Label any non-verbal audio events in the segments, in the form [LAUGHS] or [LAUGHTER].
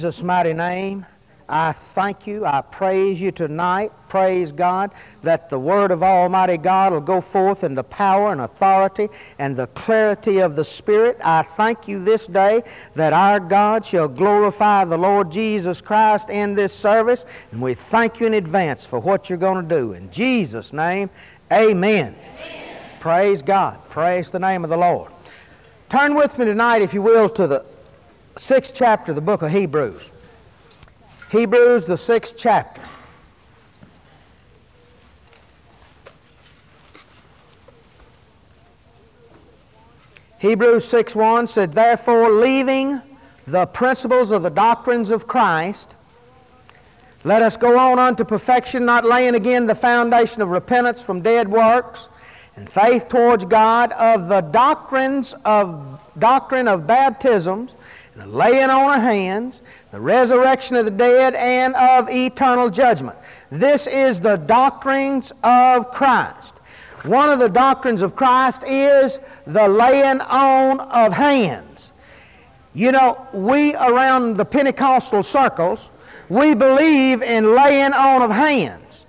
Jesus' mighty name, I thank you. I praise you tonight. Praise God that the word of Almighty God will go forth in the power and authority and the clarity of the Spirit. I thank you this day that our God shall glorify the Lord Jesus Christ in this service. And we thank you in advance for what you're going to do. In Jesus' name, amen. amen. Praise God. Praise the name of the Lord. Turn with me tonight, if you will, to the sixth chapter of the book of Hebrews. Hebrews, the sixth chapter. Hebrews 6 1 said, Therefore, leaving the principles of the doctrines of Christ, let us go on unto perfection, not laying again the foundation of repentance from dead works and faith towards God, of the doctrines of doctrine of baptisms, the laying on of hands, the resurrection of the dead, and of eternal judgment. This is the doctrines of Christ. One of the doctrines of Christ is the laying on of hands. You know, we around the Pentecostal circles, we believe in laying on of hands.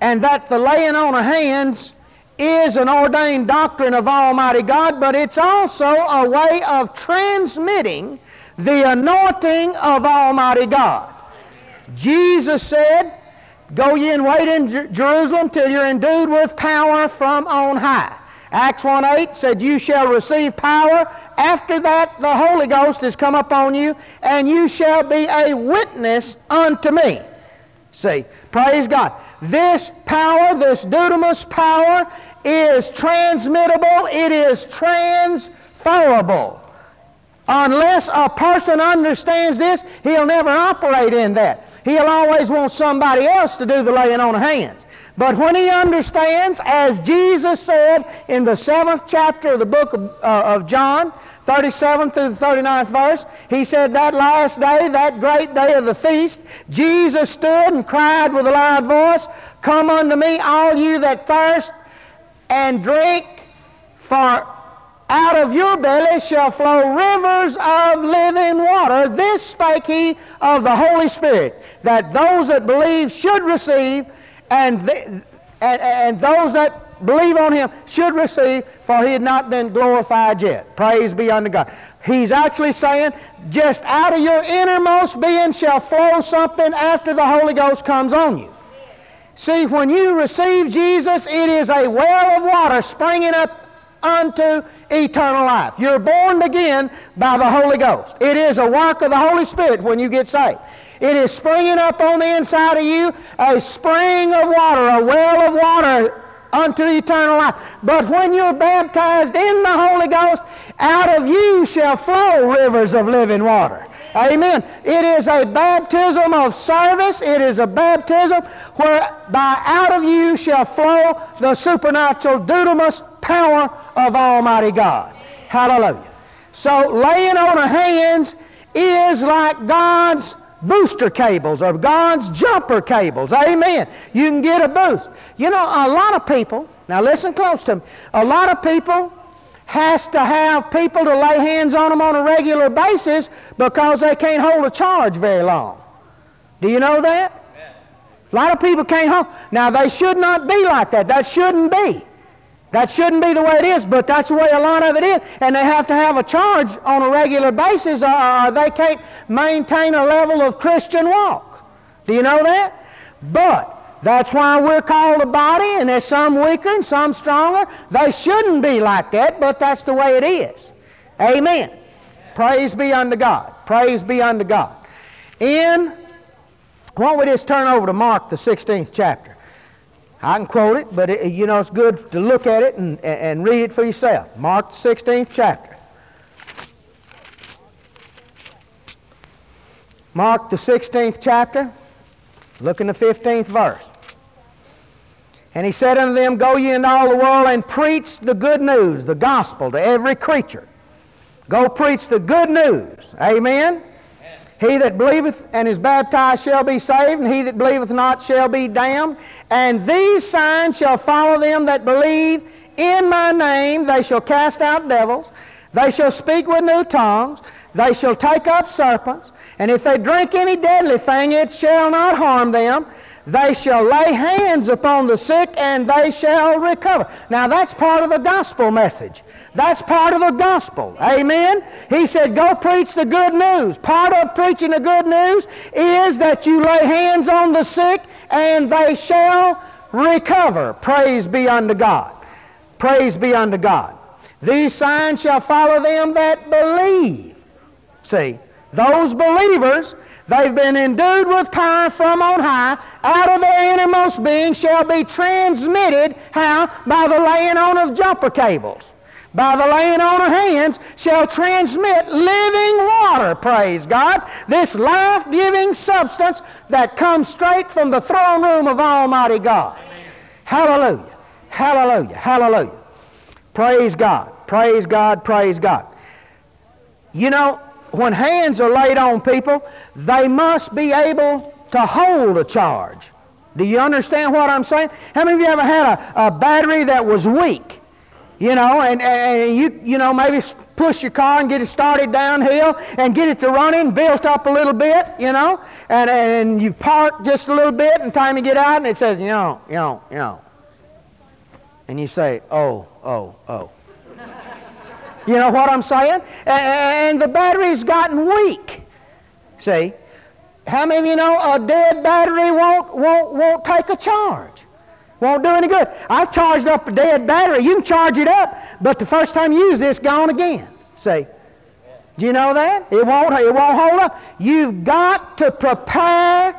And that the laying on of hands is an ordained doctrine of Almighty God, but it's also a way of transmitting the anointing of Almighty God. Jesus said, Go ye and wait in Jer- Jerusalem till you're endued with power from on high. Acts 1 8 said, You shall receive power. After that, the Holy Ghost is come upon you, and you shall be a witness unto me. See, praise God. This power, this dunamis power, is transmittable, it is transferable. Unless a person understands this, he'll never operate in that. He'll always want somebody else to do the laying on of hands. But when he understands, as Jesus said in the seventh chapter of the book of, uh, of John, 37 through the 39th verse, he said, That last day, that great day of the feast, Jesus stood and cried with a loud voice, Come unto me, all you that thirst, and drink, for out of your belly shall flow rivers of living water. This spake he of the Holy Spirit, that those that believe should receive, and, and, and those that believe on him should receive, for he had not been glorified yet. Praise be unto God. He's actually saying, just out of your innermost being shall flow something after the Holy Ghost comes on you. See, when you receive Jesus, it is a well of water springing up unto eternal life. You're born again by the Holy Ghost. It is a work of the Holy Spirit when you get saved. It is springing up on the inside of you a spring of water, a well of water unto eternal life. But when you're baptized in the Holy Ghost, out of you shall flow rivers of living water. Amen. It is a baptism of service. It is a baptism whereby out of you shall flow the supernatural dunamis power of Almighty God. Hallelujah. So laying on of hands is like God's booster cables or God's jumper cables. Amen. You can get a boost. You know, a lot of people, now listen close to me, a lot of people has to have people to lay hands on them on a regular basis because they can't hold a charge very long. Do you know that? A lot of people can't hold. Now, they should not be like that. That shouldn't be. That shouldn't be the way it is, but that's the way a lot of it is. And they have to have a charge on a regular basis or they can't maintain a level of Christian walk. Do you know that? But that's why we're called a body, and there's some weaker and some stronger. They shouldn't be like that, but that's the way it is. Amen. Praise be unto God. Praise be unto God. In, why don't we just turn over to Mark, the 16th chapter? I can quote it, but it, you know it's good to look at it and, and read it for yourself. Mark, the 16th chapter. Mark, the 16th chapter. Look in the 15th verse. And he said unto them, Go ye into all the world and preach the good news, the gospel, to every creature. Go preach the good news. Amen. He that believeth and is baptized shall be saved, and he that believeth not shall be damned. And these signs shall follow them that believe in my name. They shall cast out devils. They shall speak with new tongues. They shall take up serpents. And if they drink any deadly thing, it shall not harm them. They shall lay hands upon the sick and they shall recover. Now that's part of the gospel message. That's part of the gospel. Amen. He said, Go preach the good news. Part of preaching the good news is that you lay hands on the sick and they shall recover. Praise be unto God. Praise be unto God. These signs shall follow them that believe. See, those believers, they've been endued with power from on high, out of their innermost being shall be transmitted, how? By the laying on of jumper cables. By the laying on of hands shall transmit living water, praise God. This life giving substance that comes straight from the throne room of Almighty God. Amen. Hallelujah. Hallelujah. Hallelujah. Praise God. Praise God. Praise God. You know, when hands are laid on people, they must be able to hold a charge. Do you understand what I'm saying? How many of you ever had a, a battery that was weak? You know, and, and you, you know, maybe push your car and get it started downhill and get it to running, built up a little bit, you know, and, and you park just a little bit and time you get out and it says, you know, you know, you know. And you say, oh, oh, oh. You know what I'm saying? And the battery's gotten weak. See? How many of you know a dead battery won't, won't, won't take a charge? Won't do any good. I've charged up a dead battery. You can charge it up, but the first time you use this, gone again. See? Do you know that? It won't, it won't hold up. You've got to prepare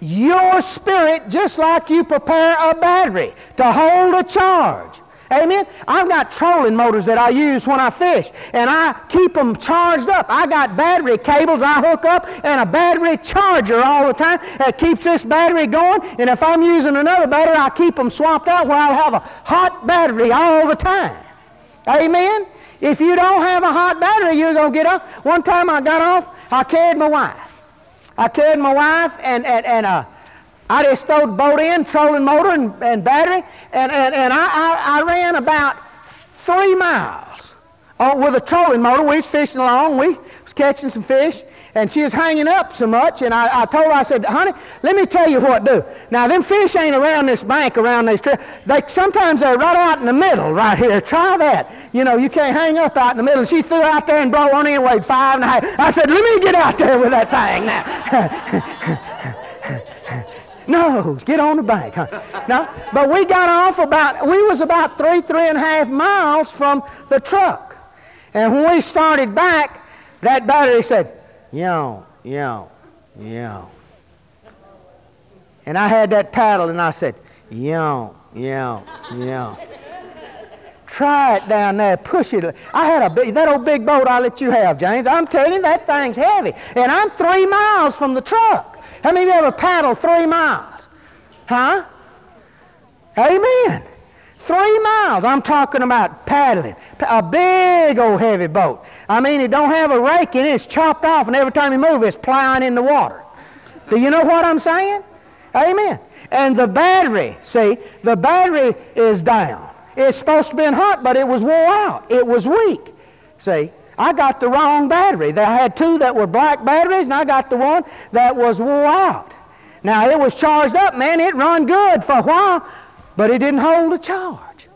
your spirit just like you prepare a battery to hold a charge. Amen. I've got trolling motors that I use when I fish, and I keep them charged up. I got battery cables I hook up and a battery charger all the time that keeps this battery going. And if I'm using another battery, I keep them swapped out where I'll have a hot battery all the time. Amen. If you don't have a hot battery, you're going to get up. One time I got off, I carried my wife. I carried my wife and, and, and uh, I just the boat in, trolling motor and, and battery, and, and, and I, I, I ran about three miles oh, with a trolling motor. We was fishing along. We was catching some fish, and she was hanging up so much. And I, I told her, I said, honey, let me tell you what do. Now, them fish ain't around this bank, around these trees. They, sometimes they're right out in the middle, right here. Try that. You know, you can't hang up out in the middle. She threw out there and brought one in, weighed five and a half. I said, let me get out there with that thing now. [LAUGHS] No, get on the bank. Huh? No, but we got off about, we was about three, three and a half miles from the truck. And when we started back, that battery said, yo, yo, yo. And I had that paddle and I said, yo, yo, yo. Try it down there, push it. I had a big, that old big boat I let you have, James. I'm telling you, that thing's heavy. And I'm three miles from the truck. How many of you ever paddled three miles? Huh? Amen. Three miles. I'm talking about paddling. A big old heavy boat. I mean, it don't have a rake in it. It's chopped off, and every time you move, it's plowing in the water. Do you know what I'm saying? Amen. And the battery, see, the battery is down. It's supposed to be hot, but it was wore out. It was weak. See, I got the wrong battery. I had two that were black batteries, and I got the one that was wore out. Now, it was charged up, man. It run good for a while, but it didn't hold a charge.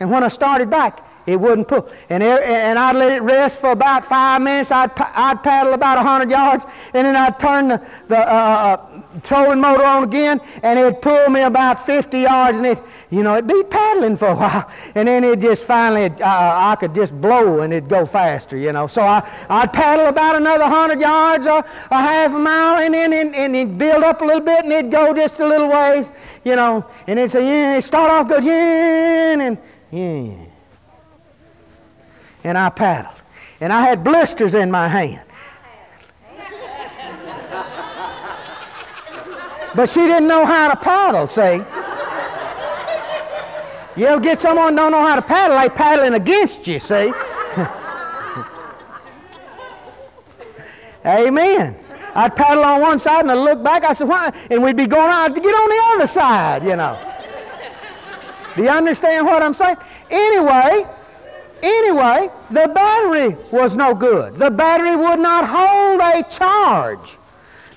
And when I started back, it wouldn't pull. And, and I'd let it rest for about five minutes. I'd, I'd paddle about 100 yards, and then I'd turn the, the uh, uh, trolling motor on again, and it'd pull me about 50 yards, and it, you know, it'd be paddling for a [LAUGHS] while. And then it just finally, uh, I could just blow, and it'd go faster, you know. So I, I'd paddle about another 100 yards or a half a mile, and then and, and it'd build up a little bit, and it'd go just a little ways, you know. And it'd say, yeah, start off good, yeah, and yeah and I paddled. And I had blisters in my hand. But she didn't know how to paddle, see? You ever get someone don't know how to paddle, they paddling against you, see? [LAUGHS] Amen. I'd paddle on one side and I'd look back, I said, why? And we'd be going on to get on the other side, you know. Do you understand what I'm saying? Anyway, anyway, the battery was no good. The battery would not hold a charge.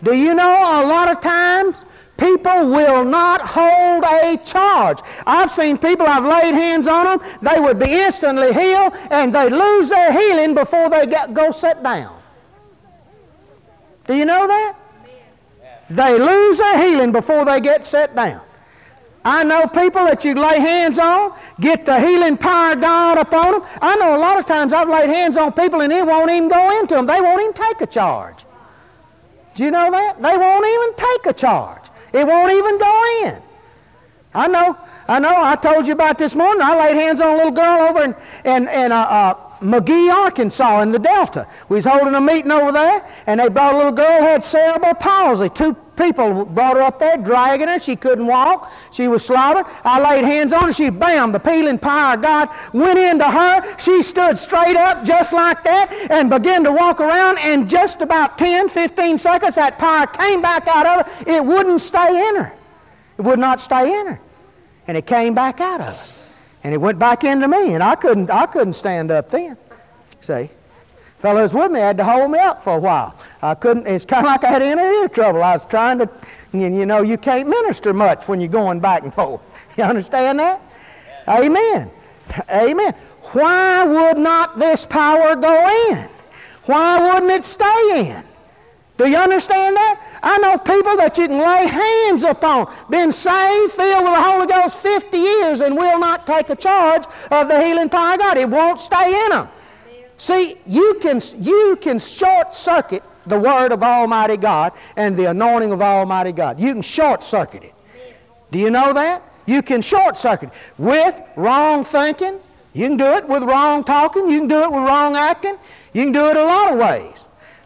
Do you know a lot of times people will not hold a charge? I've seen people, I've laid hands on them, they would be instantly healed and they lose their healing before they get, go sit down. Do you know that? They lose their healing before they get set down. I know people that you lay hands on, get the healing power of God upon them. I know a lot of times I've laid hands on people and it won't even go into them. They won't even take a charge. Do you know that? They won't even take a charge. It won't even go in. I know. I know. I told you about this morning. I laid hands on a little girl over in, in, in uh, uh, McGehee, Arkansas, in the Delta. We was holding a meeting over there, and they brought a little girl who had cerebral palsy. Two people brought her up there, dragging her. She couldn't walk. She was slaughtered. I laid hands on her. She, bam, the peeling power of God went into her. She stood straight up just like that and began to walk around. And just about 10, 15 seconds, that power came back out of her. It wouldn't stay in her. It would not stay in her. And it came back out of her. And it went back into me, and I couldn't, I couldn't stand up then. See? Fellows with me had to hold me up for a while. I couldn't, it's kind of like I had inner ear trouble. I was trying to, and you know, you can't minister much when you're going back and forth. [LAUGHS] You understand that? Amen. Amen. Why would not this power go in? Why wouldn't it stay in? Do you understand that? I know people that you can lay hands upon, been saved, filled with the Holy Ghost 50 years, and will not take a charge of the healing power of God. It won't stay in them. See, you can, you can short circuit the Word of Almighty God and the anointing of Almighty God. You can short circuit it. Do you know that? You can short circuit it with wrong thinking. You can do it with wrong talking. You can do it with wrong acting. You can do it a lot of ways.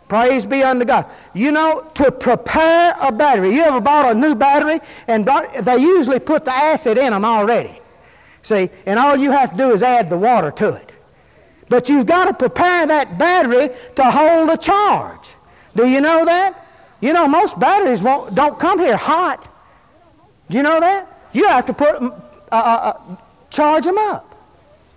Praise be unto God. You know, to prepare a battery, you ever bought a new battery and they usually put the acid in them already. See, and all you have to do is add the water to it. But you've got to prepare that battery to hold a charge. Do you know that? You know, most batteries won't, don't come here hot. Do you know that? You have to put, uh, uh, uh charge them up.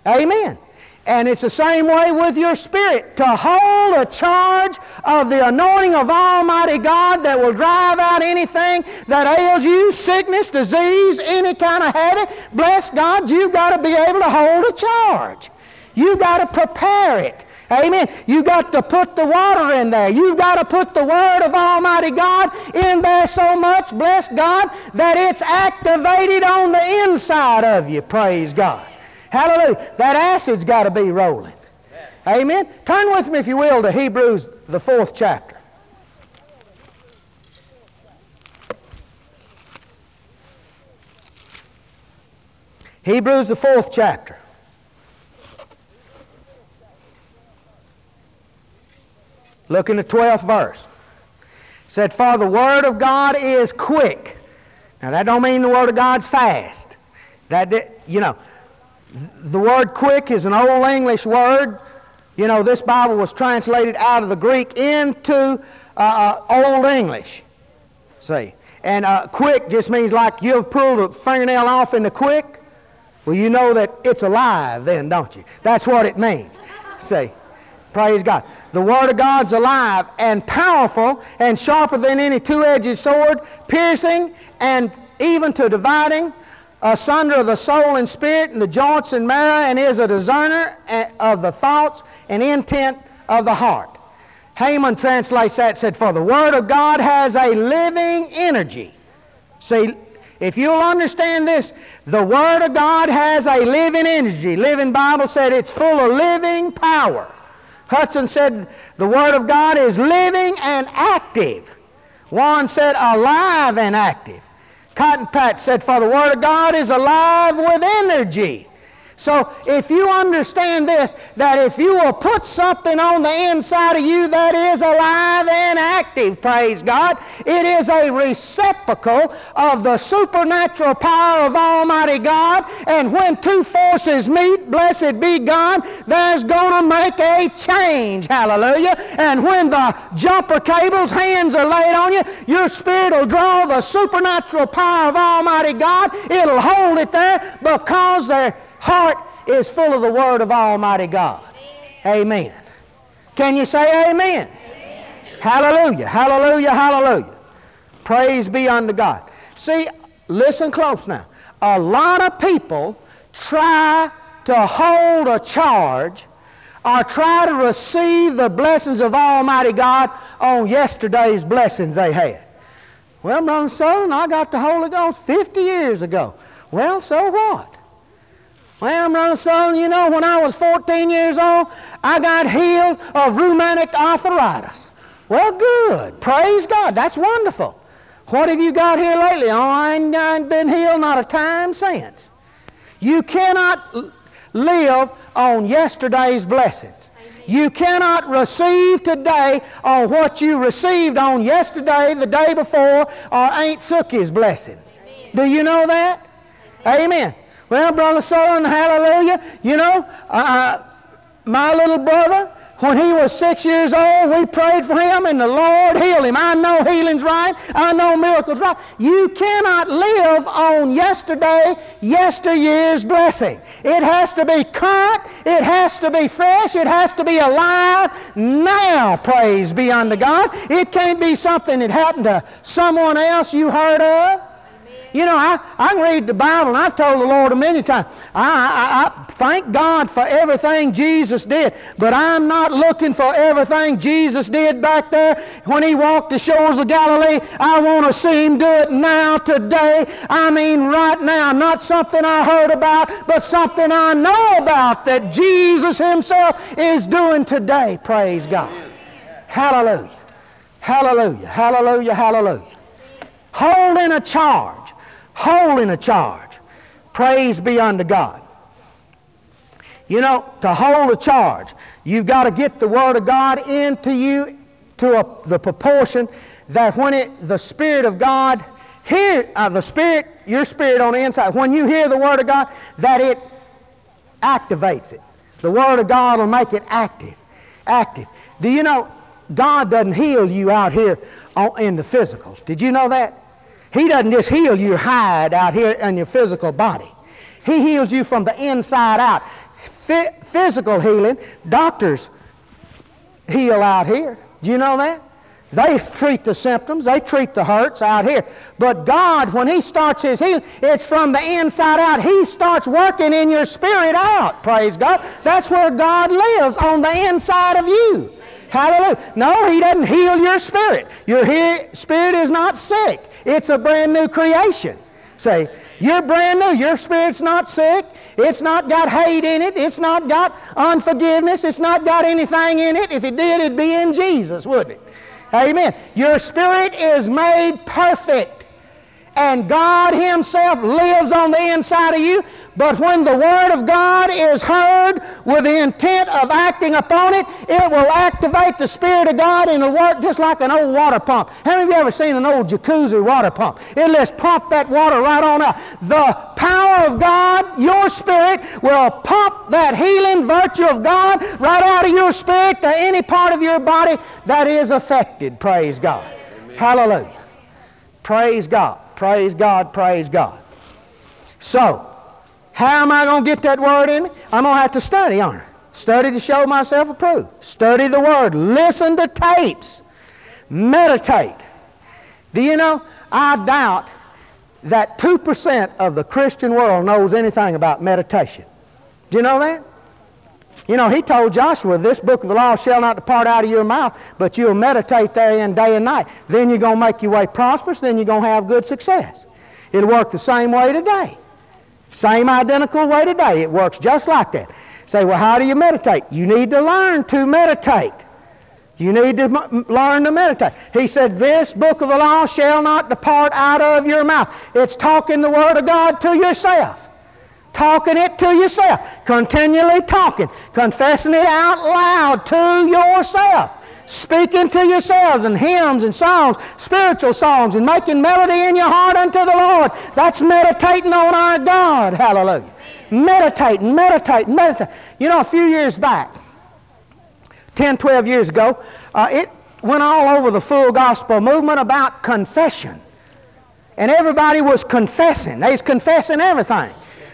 Amen. And it's the same way with your spirit to hold a charge of the anointing of Almighty God that will drive out anything that ails you, sickness, disease, any kind of habit. Bless God, you've got to be able to hold a charge. You've got to prepare it. Amen. You've got to put the water in there. You've got to put the Word of Almighty God in there so much, bless God, that it's activated on the inside of you. Praise God. Hallelujah. That acid's got to be rolling. Amen. Turn with me, if you will, to Hebrews, the fourth chapter. Hebrews, the fourth chapter. Look in the 12th verse. It said, For the Word of God is quick. Now, that don't mean the Word of God's fast. That, you know, the word quick is an Old English word. You know, this Bible was translated out of the Greek into uh, uh, Old English. See? And uh, quick just means like you've pulled a fingernail off in the quick. Well, you know that it's alive then, don't you? That's what it means. See? Praise God. The Word of God's alive and powerful and sharper than any two edged sword, piercing and even to dividing asunder of the soul and spirit and the joints and marrow, and is a discerner eh, of the thoughts and intent of the heart. Haman translates that said, For the Word of God has a living energy. See, if you'll understand this, the Word of God has a living energy. Living Bible said it's full of living power. Hudson said the Word of God is living and active. Warren said alive and active. Cotton Patch said, For the Word of God is alive with energy. So if you understand this, that if you will put something on the inside of you that is alive and active, praise God, it is a receptacle of the supernatural power of Almighty God. And when two forces meet, blessed be God, there's going to make a change. Hallelujah. And when the jumper cables, hands are laid on you, your spirit will draw the supernatural power of Almighty God. It'll hold it there because there heart is full of the Word of Almighty God. Amen. Can you say amen? amen? Hallelujah, hallelujah, hallelujah. Praise be unto God. See, listen close now. A lot of people try to hold a charge or try to receive the blessings of Almighty God on yesterday's blessings they had. Well, Brother Sutherlin, I got the Holy Ghost 50 years ago. Well, so what? Well, Brother Sutherlin, you know, when I was 14 years old, I got healed of rheumatic arthritis. Well, good. Praise God. That's wonderful. What have you got here lately? Oh, I ain't been healed not a time since. You cannot live on yesterday's blessings. You cannot receive today on what you received on yesterday, the day before, or Aunt Sookie's blessing. Do you know that? Amen. Well, Brother Sutherlin, hallelujah. You know, uh, my little brother, when he was six years old, we prayed for him and the Lord healed him. I know healing's right. I know miracles right. You cannot live on yesterday, yesteryear's blessing. It has to be current. It has to be fresh. It has to be alive now, praise be unto God. It can't be something that happened to someone else you heard of. You know, I, I read the Bible, and I've told the Lord many times, I, I, I thank God for everything Jesus did, but I'm not looking for everything Jesus did back there when He walked the shores of Galilee. I want to see Him do it now, today. I mean, right now. Not something I heard about, but something I know about that Jesus Himself is doing today. Praise God. Hallelujah. Hallelujah. Hallelujah. Hallelujah. Holding a charge holding a charge. Praise be unto God. You know, to hold a charge, you've got to get the Word of God into you to a, the proportion that when it, the Spirit of God, hear uh, the Spirit, your Spirit on the inside, when you hear the Word of God, that it activates it. The Word of God will make it active. Active. Do you know, God doesn't heal you out here on, in the physical. Did you know that? He doesn't just heal your hide out here in your physical body. He heals you from the inside out. physical healing, doctors heal out here. Do you know that? They treat the symptoms, they treat the hurts out here. But God, when He starts His healing, it's from the inside out. He starts working in your spirit out, praise God. That's where God lives, on the inside of you. Hallelujah. No, He doesn't heal your spirit. Your he- spirit is not sick. It's a brand new creation. Say, you're brand new. Your spirit's not sick. It's not got hate in it. It's not got unforgiveness. It's not got anything in it. If it did, it'd be in Jesus, wouldn't it? Amen. Your spirit is made perfect and God Himself lives on the inside of you. But when the Word of God is heard with the intent of acting upon it, it will activate the Spirit of God and it'll work just like an old water pump. How many of you ever seen an old jacuzzi water pump? It'll just pump that water right on out. The power of God, your spirit, will pump that healing virtue of God right out of your spirit to any part of your body that is affected. Praise God. Amen. Hallelujah. Praise God. Praise God, praise God. So, how am I going to get that word in? I'm going to have to study, aren't I? Study to show myself approved. Study the word. Listen to tapes. Meditate. Do you know? I doubt that 2% of the Christian world knows anything about meditation. Do you know that? You know, he told Joshua, This book of the law shall not depart out of your mouth, but you'll meditate therein day and night. Then you're going to make your way prosperous, then you're going to have good success. It'll work the same way today. Same identical way today. It works just like that. Say, well, how do you meditate? You need to learn to meditate. You need to learn to meditate. He said, This book of the law shall not depart out of your mouth. It's talking the Word of God to yourself talking it to yourself, continually talking, confessing it out loud to yourself speaking to yourselves in hymns and songs, spiritual songs, and making melody in your heart unto the Lord. That's meditating on our God. Hallelujah. Meditating, meditating, meditating. You know, a few years back, 10, 12 years ago, uh, it went all over the full gospel movement about confession. And everybody was confessing. They was confessing everything.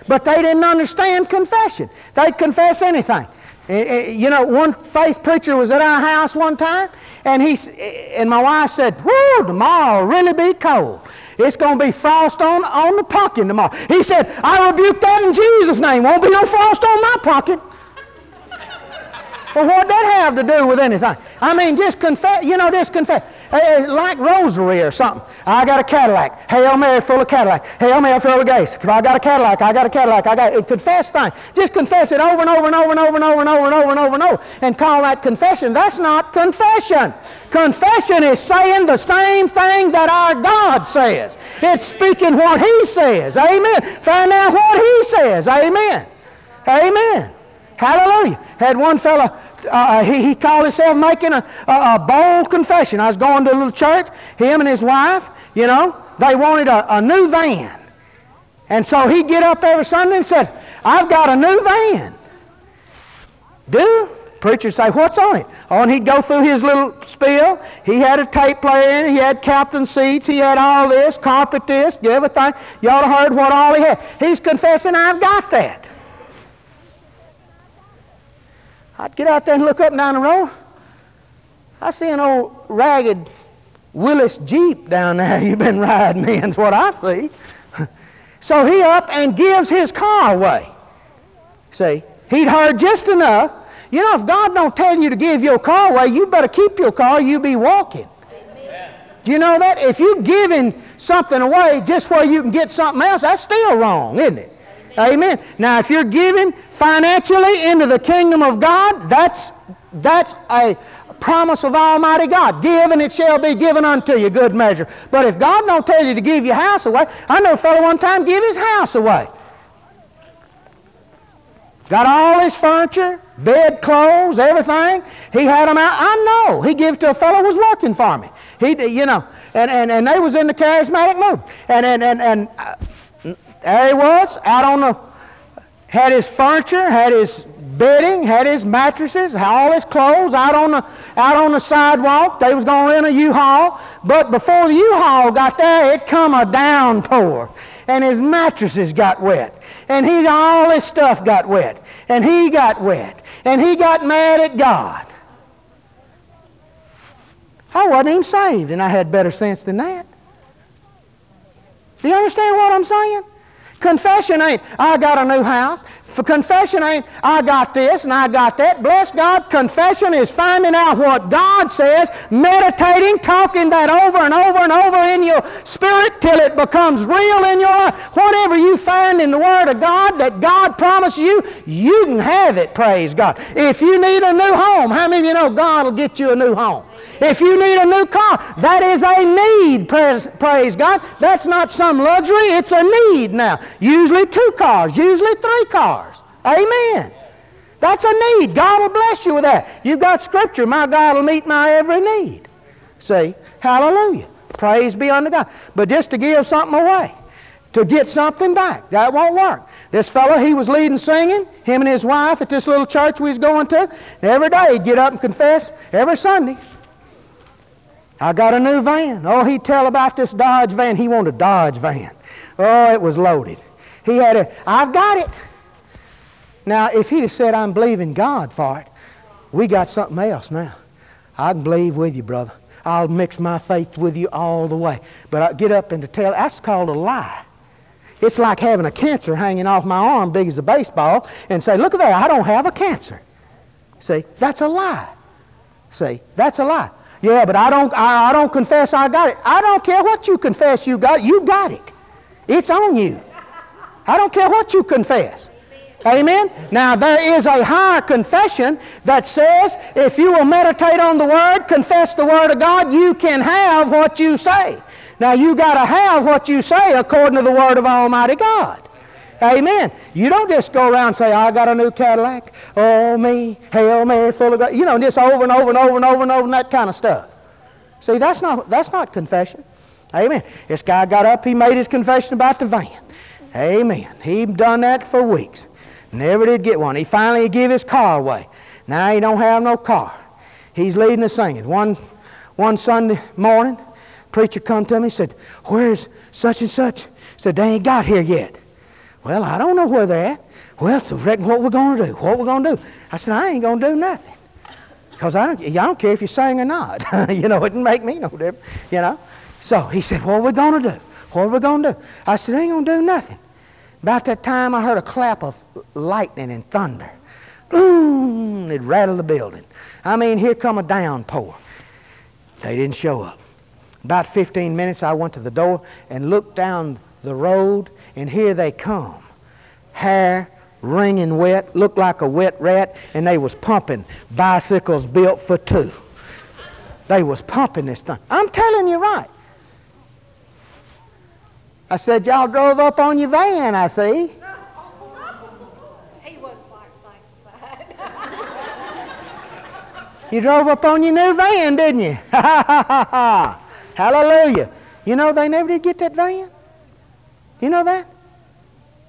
But they didn't understand confession. They'd confess anything. Eh, eh, you know, one faith preacher was at our house one time, and he and my wife said, "Whoo, tomorrow will really be cold. It's going to be frost on on the pumpkin tomorrow." He said, "I rebuke that in Jesus' name. Won't be no frost on my pumpkin." Well, what that have to do with anything? I mean, just confess, you know, just confess. Uh, like rosary or something. I got a Cadillac. Hail Mary full of Cadillac. Hail Mary full of grace. I got a Cadillac. I got a Cadillac. I got it. Confess thing. Just confess it over and over and over and over and over and over and over and over and over and call that confession. That's not confession. Confession is saying the same thing that our God says. It's speaking what He says. Amen. Find out what He says. Amen. Amen. Hallelujah. Had one fella, uh, he, he called himself making a, a, a, bold confession. I was going to a little church, him and his wife, you know, they wanted a, a new van. And so he'd get up every Sunday and said, I've got a new van. Do? Preacher say, what's on it? Oh, and he'd go through his little spiel. He had a tape player in. He had captain seats. He had all this, carpet this, everything. You ought to heard what all he had. He's confessing, I've got that. I'd get out there and look up and down the road. I see an old ragged Willys Jeep down there [LAUGHS] you've been riding in, is what I see. [LAUGHS] so he up and gives his car away. See, he'd heard just enough. You know, if God don't tell you to give your car away, you better keep your car, you be walking. Amen. Do you know that? If you're giving something away just where you can get something else, that's still wrong, isn't it? Amen. Now, if you're giving financially into the kingdom of God, that's, that's a promise of Almighty God. Give and it shall be given unto you, good measure. But if God don't tell you to give your house away, I know a fellow one time give his house away. Got all his furniture, bed, clothes, everything. He had them out. I know. He gave to a fellow who was working for me. He, you know, and, and, and they was in the charismatic move. And, and, and, and uh, there he was, out on the, had his furniture, had his bedding, had his mattresses, had all his clothes out on the, out on the sidewalk. They was going to rent a U-Haul. But before the U-Haul got there, it come a downpour. And his mattresses got wet. And he, all his stuff got wet. And he got wet. And he got mad at God. I wasn't even saved, and I had better sense than that. Do you understand what I'm saying? Confession ain't, I got a new house. Confession ain't, I got this and I got that. Bless God, confession is finding out what God says, meditating, talking that over and over and over in your spirit till it becomes real in your life. Whatever you find in the Word of God that God promised you, you can have it, praise God. If you need a new home, how many of you know God will get you a new home? If you need a new car, that is a need, praise, praise God. That's not some luxury, it's a need now. Usually two cars, usually three cars. Amen. That's a need. God will bless you with that. You've got Scripture. My God will meet my every need. See? Hallelujah. Praise be unto God. But just to give something away, to get something back, that won't work. This fellow, he was leading singing, him and his wife at this little church we was going to. Every day he'd get up and confess, every Sunday. I got a new van. Oh, he'd tell about this Dodge van. He wanted a Dodge van. Oh, it was loaded. He had a, I've got it. Now, if he'd have said, I'm believing God for it, we got something else now. I can believe with you, brother. I'll mix my faith with you all the way. But I get up and to tell, that's called a lie. It's like having a cancer hanging off my arm big as a baseball and say, look at there, I don't have a cancer. See, that's a lie. See, that's a lie. Yeah, but I don't, I, I don't confess I got it. I don't care what you confess you got. You got it. It's on you. I don't care what you confess. Amen? Now, there is a higher confession that says if you will meditate on the Word, confess the Word of God, you can have what you say. Now, you got to have what you say according to the Word of Almighty God. Amen. You don't just go around and say, I got a new Cadillac. Oh, me. Hail Mary, full of grace. You know, just over and over and over and over and over and that kind of stuff. See, that's not, that's not confession. Amen. This guy got up, he made his confession about the van. Amen. He done that for weeks. Never did get one. He finally gave his car away. Now he don't have no car. He's leading the singing. One, one Sunday morning, preacher come to me and said, Where's such and such? Said, they ain't got here yet. Well, I don't know where they're at. Well, so reckon what we're going to do? What we're going to do? I said, I ain't going to do nothing. Because I don't, I don't care if you sing or not. [LAUGHS] you know, it didn't make me no difference, you know. So he said, what are we going to do? What are we going to do? I said, I ain't going to do nothing. About that time, I heard a clap of lightning and thunder. Boom! It rattled the building. I mean, here come a downpour. They didn't show up. About 15 minutes, I went to the door and looked down the road, and here they come. Hair wringing wet, looked like a wet rat, and they was pumping bicycles built for two. They was pumping this thing. I'm telling you right. I said, y'all drove up on your van, I see. He was quite. You drove up on your new van, didn't you? Ha [LAUGHS] ha ha ha ha. Hallelujah. You know they never did get that van? You know that?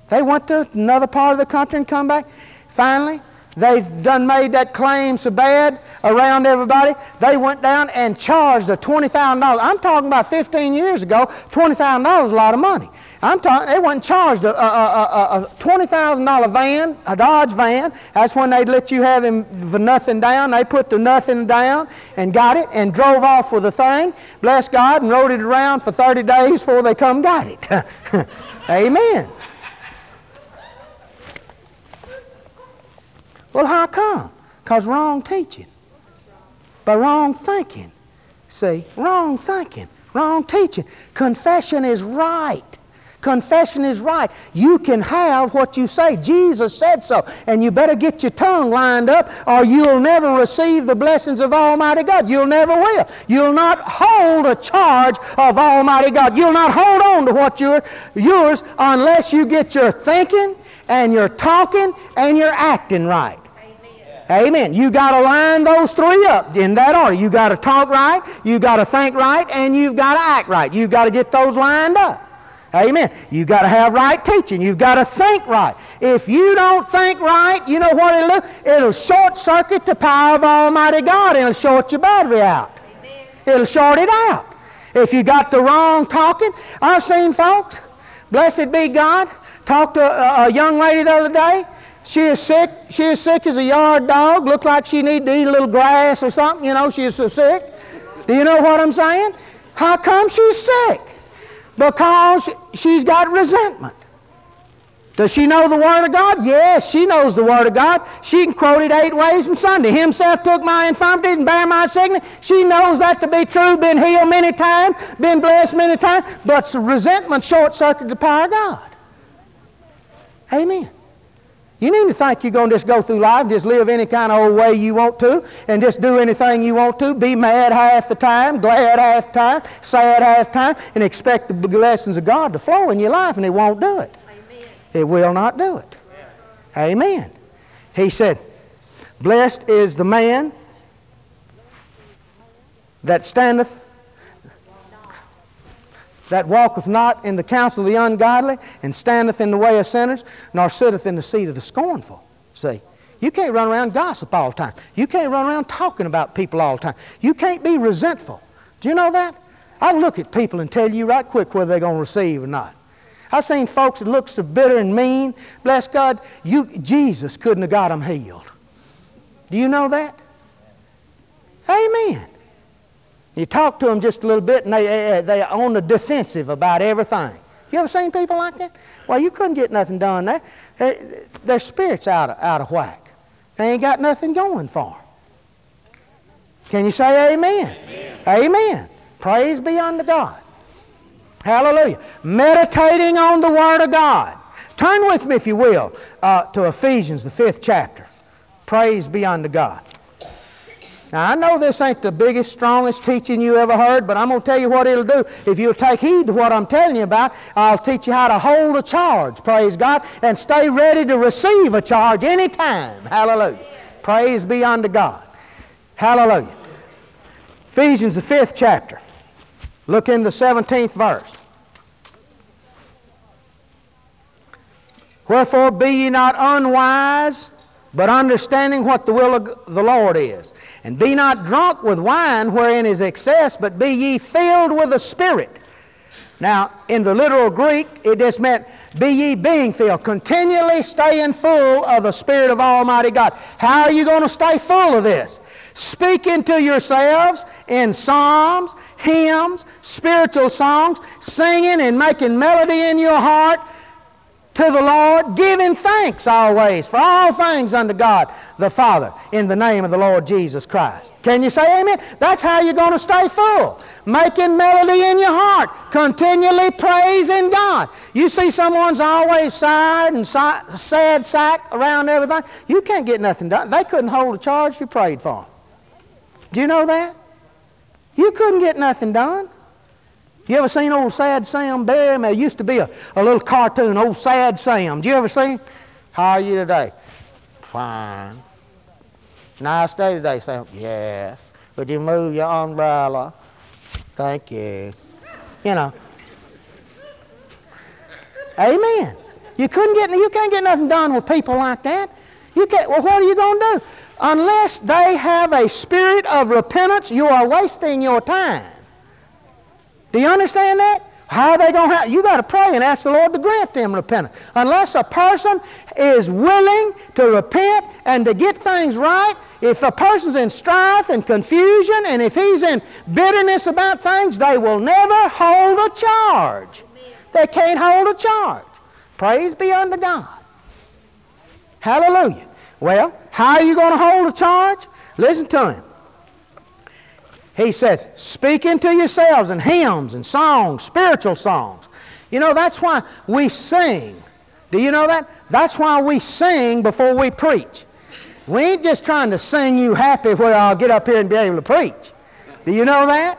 They went to another part of the country and come back. Finally, they done made that claim so bad around everybody. They went down and charged a $20,000. I'm talking about 15 years ago. $20,000 is a lot of money. I'm talking, they and charged a, a, a, a $20,000 van, a Dodge van. That's when they'd let you have him for nothing down. They put the nothing down and got it and drove off with the thing. Bless God and rode it around for 30 days before they come got it. [LAUGHS] Amen. Well, how come? Because wrong teaching. By wrong thinking. See, wrong thinking, wrong teaching. Confession is right. Confession is right. You can have what you say. Jesus said so. And you better get your tongue lined up or you'll never receive the blessings of Almighty God. You'll never will. You'll not hold a charge of Almighty God. You'll not hold on to what you're yours unless you get your thinking and you're talking and you're acting right. Amen. You got to line those three up in that order. You got to talk right, you got to think right, and you've got to act right. You've got to get those lined up. Amen. You've got to have right teaching. You've got to think right. If you don't think right, you know what it'll do? It'll short circuit the power of Almighty God it'll short your battery out. Amen. It'll short it out. If you got the wrong talking, I've seen folks, blessed be God, talked to a, a young lady the other day. She is sick. She is sick as a yard dog. Looked like she need to eat a little grass or something. You know, she is so sick. Do you know what I'm saying? How come she's sick? Because she's got resentment. Does she know the Word of God? Yes, she knows the Word of God. She can quote it eight ways from Sunday. Himself took my infirmities and bare my sickness. She knows that to be true, been healed many times, been blessed many times, but resentment short circuited the power of God. Amen. You need to think you're going to just go through life and just live any kind of old way you want to and just do anything you want to, be mad half the time, glad half the time, sad half the time, and expect the blessings of God to flow in your life, and it won't do it. Amen. It will not do it. Amen. He said, Blessed is the man that standeth, that walketh not in the counsel of the ungodly, and standeth in the way of sinners, nor sitteth in the seat of the scornful. See, you can't run around gossip all the time. You can't run around talking about people all the time. You can't be resentful. Do you know that? I look at people and tell you right quick whether they're going to receive or not. I've seen folks that look so bitter and mean. Bless God, you, Jesus couldn't have got them healed. Do you know that? Amen. You talk to them just a little bit and they, they, they're on the defensive about everything. You ever seen people like that? Well, you couldn't get nothing done there. Their, their spirit's out of, out of whack. They ain't got nothing going for them. Can you say amen? Amen. amen. Praise be unto God. Hallelujah. Meditating on the Word of God. Turn with me, if you will, uh, to Ephesians, the fifth chapter. Praise be unto God. Now, I know this ain't the biggest, strongest teaching you ever heard, but I'm going to tell you what it'll do. If you'll take heed to what I'm telling you about, I'll teach you how to hold a charge, praise God, and stay ready to receive a charge anytime. Hallelujah. Praise be unto God. Hallelujah. Ephesians, the fifth chapter. Look in the 17th verse. Wherefore be ye not unwise, but understanding what the will of the Lord is. And be not drunk with wine wherein is excess, but be ye filled with the Spirit. Now, in the literal Greek, it just meant be ye being filled, continually staying full of the Spirit of Almighty God. How are you going to stay full of this? Speaking to yourselves in psalms, hymns, spiritual songs, singing and making melody in your heart to the Lord, giving thanks always for all things unto God the Father in the name of the Lord Jesus Christ. Can you say amen? That's how you're going to stay full. Making melody in your heart, continually praising God. You see someone's always sad and sad sack around everything, you can't get nothing done. They couldn't hold a charge if you prayed for them. Do you know that? You couldn't get nothing done. You ever seen old Sad Sam Barry? There used to be a, a little cartoon, old Sad Sam. Do you ever see him? How are you today? Fine. Nice day today, Sam. Yes. Would you move your umbrella? Thank you. You know. Amen. You couldn't get you can't get nothing done with people like that. You can't well what are you gonna do? Unless they have a spirit of repentance, you are wasting your time. Do you understand that? How are they going to have? You got to pray and ask the Lord to grant them repentance. Unless a person is willing to repent and to get things right, if a person's in strife and confusion and if he's in bitterness about things, they will never hold a charge. They can't hold a charge. Praise be unto God. Hallelujah. Well, how are you going to hold a charge? Listen to him. He says, speaking to yourselves in hymns and songs, spiritual songs. You know, that's why we sing. Do you know that? That's why we sing before we preach. We ain't just trying to sing you happy where I'll get up here and be able to preach. Do you know that?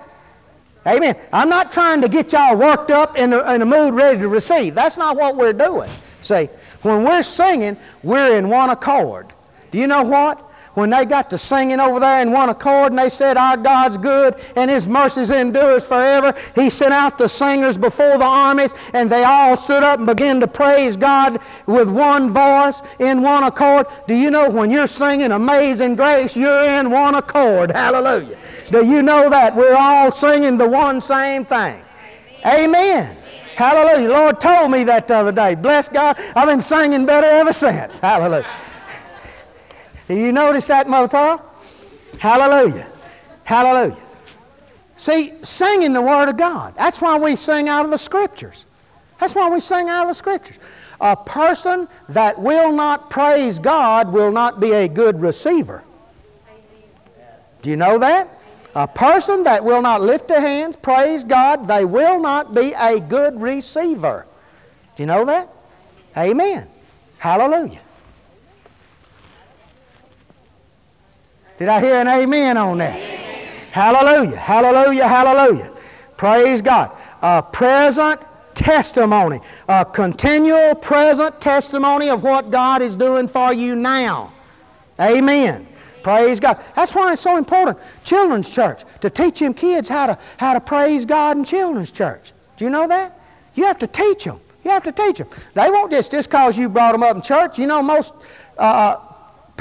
Amen. I'm not trying to get y'all worked up in a, in a mood ready to receive. That's not what we're doing. See, when we're singing, we're in one accord. Do you know what? When they got to singing over there in one accord and they said, Our God's good and His mercies endures forever, He sent out the singers before the armies and they all stood up and began to praise God with one voice in one accord. Do you know when you're singing Amazing Grace, you're in one accord? Hallelujah. Do you know that? We're all singing the one same thing. Amen. Hallelujah. Lord told me that the other day. Bless God. I've been singing better ever since. Hallelujah. Did you notice that, Mother Pearl? Hallelujah. Hallelujah. See, singing the Word of God. That's why we sing out of the Scriptures. That's why we sing out of the Scriptures. A person that will not praise God will not be a good receiver. Do you know that? A person that will not lift their hands, praise God, they will not be a good receiver. Do you know that? Amen. Hallelujah. Did I hear an amen on that? Hallelujah, hallelujah, hallelujah. Praise God. A present testimony, a continual present testimony of what God is doing for you now. Amen. Praise God. That's why it's so important, children's church, to teach them kids how to, how to praise God in children's church. Do you know that? You have to teach them. You have to teach them. They won't just, just because you brought them up in church. You know, most uh,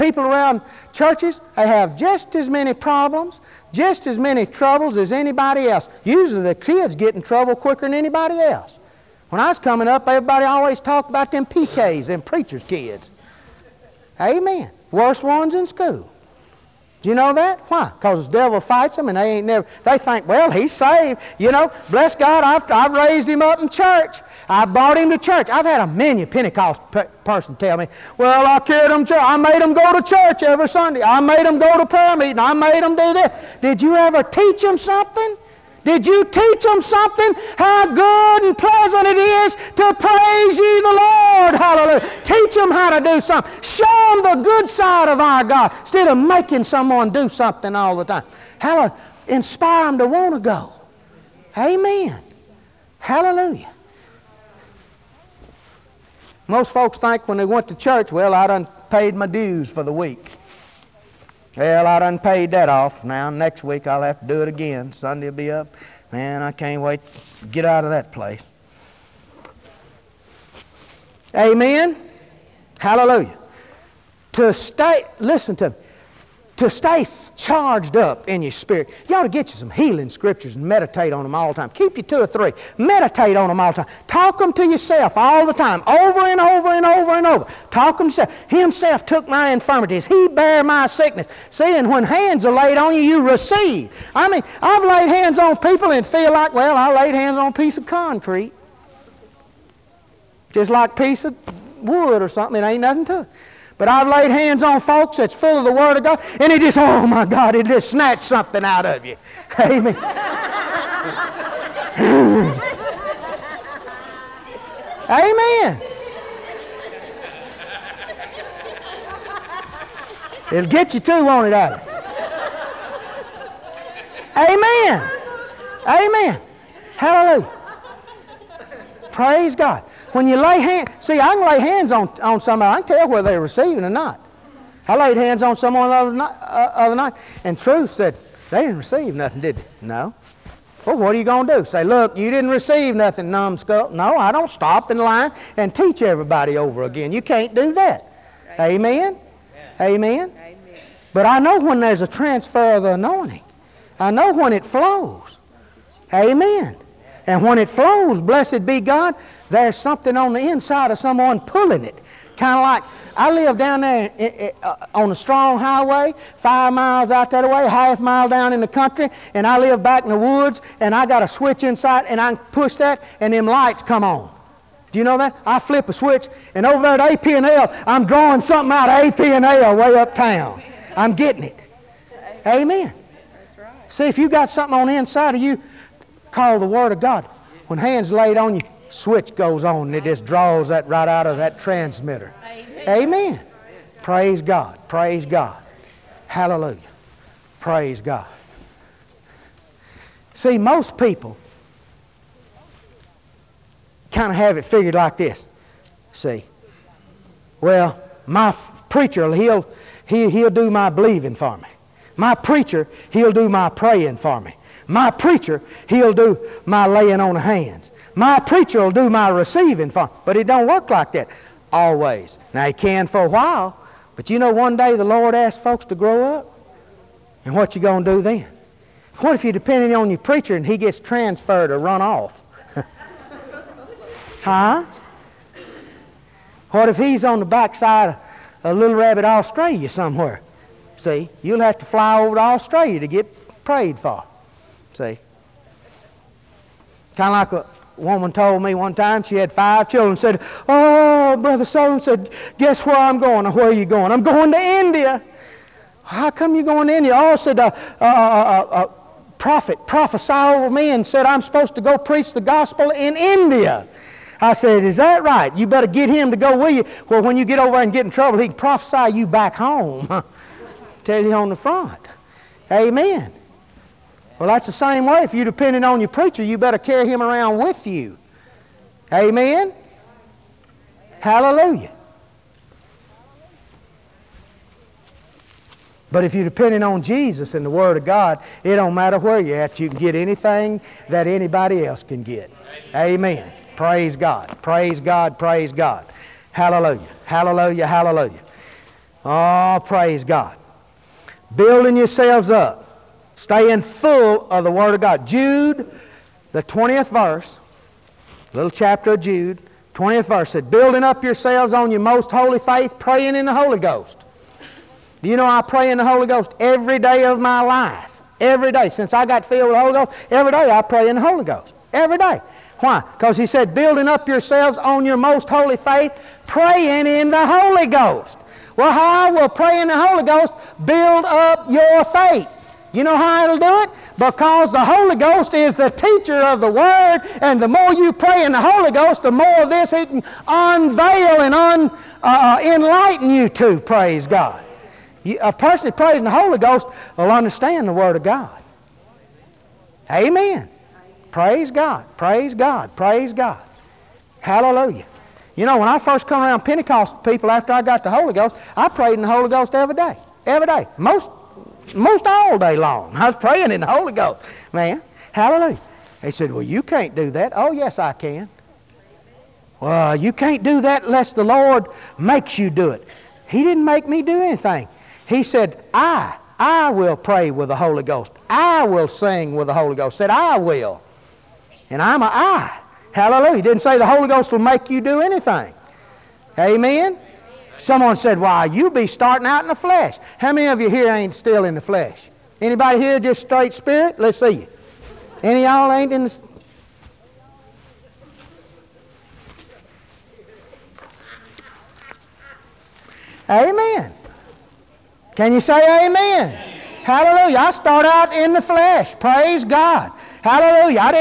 people around churches, they have just as many problems, just as many troubles as anybody else. Usually the kids get in trouble quicker than anybody else. When I was coming up, everybody always talked about them PKs, them preachers' kids. Amen. Worst ones in school. Do you know that? Why? Because the devil fights them and they ain't never, they think, well, he's saved. You know, bless God, I've, I've raised him up in church. I brought him to church. I've had a many Pentecost pe- person tell me, well, I carried him to church. I made him go to church every Sunday. I made him go to prayer meeting. I made him do this. Did you ever teach him something? Did you teach them something? How good and pleasant it is to praise ye the Lord. Hallelujah. Teach them how to do something. Show them the good side of our God instead of making someone do something all the time. Hallelujah. Inspire them to want to go. Amen. Hallelujah. Most folks think when they went to church, well, I done paid my dues for the week. Well, I done paid that off. Now, next week I'll have to do it again. Sunday will be up. Man, I can't wait to get out of that place. Amen? Hallelujah. To stay, listen to me, to stay charged up in your spirit, you ought to get you some healing scriptures and meditate on them all the time. Keep you two or three. Meditate on them all the time. Talk them to yourself all the time, over and over and over and over. Talk them to yourself. Himself took my infirmities. He bare my sickness. See, and when hands are laid on you, you receive. I mean, I've laid hands on people and feel like, well, I laid hands on a piece of concrete. Just like a piece of wood or something. It ain't nothing to it. But I've laid hands on folks that's full of the Word of God, and it just, oh my God, it just snatched something out of you. [LAUGHS] Amen. Amen. It'll get you too, won't it, Allie? Amen. Amen. Hallelujah. Praise God. When you lay hands, see, I can lay hands on, on somebody. I can tell whether they're receiving or not. I laid hands on someone the other night, uh, other night and Truth said, they didn't receive nothing, did they? No. Well, what are you going to do? Say, look, you didn't receive nothing, numbskull. No, I don't stop in line and teach everybody over again. You can't do that. Right. Amen? Amen? Amen? But I know when there's a transfer of the anointing. I know when it flows. Amen. And when it flows, blessed be God, there's something on the inside of someone pulling it. Kind of like I live down there uh, on a strong highway, five miles out that way, half mile down in the country, and I live back in the woods, and I got a switch inside, and I push that, and them lights come on. Do you know that? I flip a switch, and over there at AP&L, I'm drawing something out of AP&L way uptown. I'm getting it. Amen. See, if you got something on the inside of you, call the Word of God. When hands laid on you, switch goes on and it just draws that right out of that transmitter. Amen. Amen. Praise God. Praise God. Hallelujah. Praise God. See, most people kind of have it figured like this. See, well, my preacher, he'll, he, he'll do my believing for me. My preacher, he'll do my praying for me. My preacher, he'll do my laying on of hands. My preacher will do my receiving for. But it don't work like that always. Now, he can for a while, but you know one day the Lord asks folks to grow up? And what you going to do then? What if you're depending on your preacher and he gets transferred or run off? [LAUGHS] huh? What if he's on the backside of a little rabbit Australia somewhere? See, you'll have to fly over to Australia to get prayed for. See? Kind of like a woman told me one time, she had five children, said, Oh, Brother Sutherlin said, Guess where I'm going? Where are you going? I'm going to India. How come you going to India? Oh, said, a prophet prophesy over me and said I'm supposed to go preach the gospel in India. I said, Is that right? You better get him to go with you. Well, when you get over and get in trouble, he can prophesy you back home. [LAUGHS] Tell you on the front. Amen. Well, that's the same way. If you're depending on your preacher, you better carry him around with you. Amen? Hallelujah. But if you're depending on Jesus and the Word of God, it don't matter where you're at. You can get anything that anybody else can get. Amen. Praise God. Praise God. Praise God. Hallelujah. Hallelujah. Hallelujah. Oh, praise God. Building yourselves up staying full of the Word of God. Jude, the 20th verse, little chapter of Jude, 20th verse said, Building up yourselves on your most holy faith, praying in the Holy Ghost. Do you know I pray in the Holy Ghost every day of my life? Every day. Since I got filled with the Holy Ghost, every day I pray in the Holy Ghost. Every day. Why? Because he said, building up yourselves on your most holy faith, praying in the Holy Ghost. Well, how will pray in the Holy Ghost build up your faith? You know how it'll do it? Because the Holy Ghost is the teacher of the Word, and the more you pray in the Holy Ghost, the more of this He can unveil and un, uh, enlighten you to, praise God. You, a person that prays in the Holy Ghost will understand the Word of God. Amen. Praise God. Praise God. Praise God. Hallelujah. You know, when I first come around Pentecost people after I got the Holy Ghost, I prayed in the Holy Ghost every day. Every day. Most most all day long. I was praying in the Holy Ghost. Man, hallelujah. They said, Well, you can't do that. Oh, yes, I can. Well, you can't do that unless the Lord makes you do it. He didn't make me do anything. He said, I, I will pray with the Holy Ghost. I will sing with the Holy Ghost. Said, I will. And I'm a I. Hallelujah. He Didn't say the Holy Ghost will make you do anything. Amen. Someone said, Why, you be starting out in the flesh. How many of you here ain't still in the flesh? Anybody here just straight spirit? Let's see you. Any y'all ain't in the. Amen. Can you say amen? Hallelujah. I start out in the flesh. Praise God. Hallelujah. I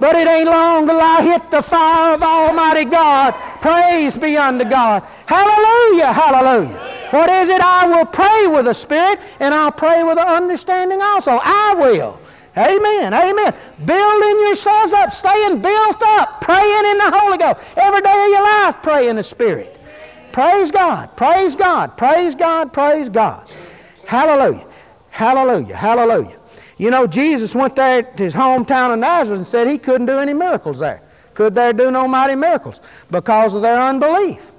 but it ain't long till I hit the fire of Almighty God. Praise be unto God. Hallelujah. Hallelujah. What is it? I will pray with the Spirit and I'll pray with the understanding also. I will. Amen. Amen. Building yourselves up, staying built up, praying in the Holy Ghost. Every day of your life, pray in the Spirit. Praise God. Praise God. Praise God. Praise God. Hallelujah. Hallelujah. Hallelujah. You know, Jesus went there to his hometown of Nazareth and said he couldn't do any miracles there. Could there do no mighty miracles? Because of their unbelief.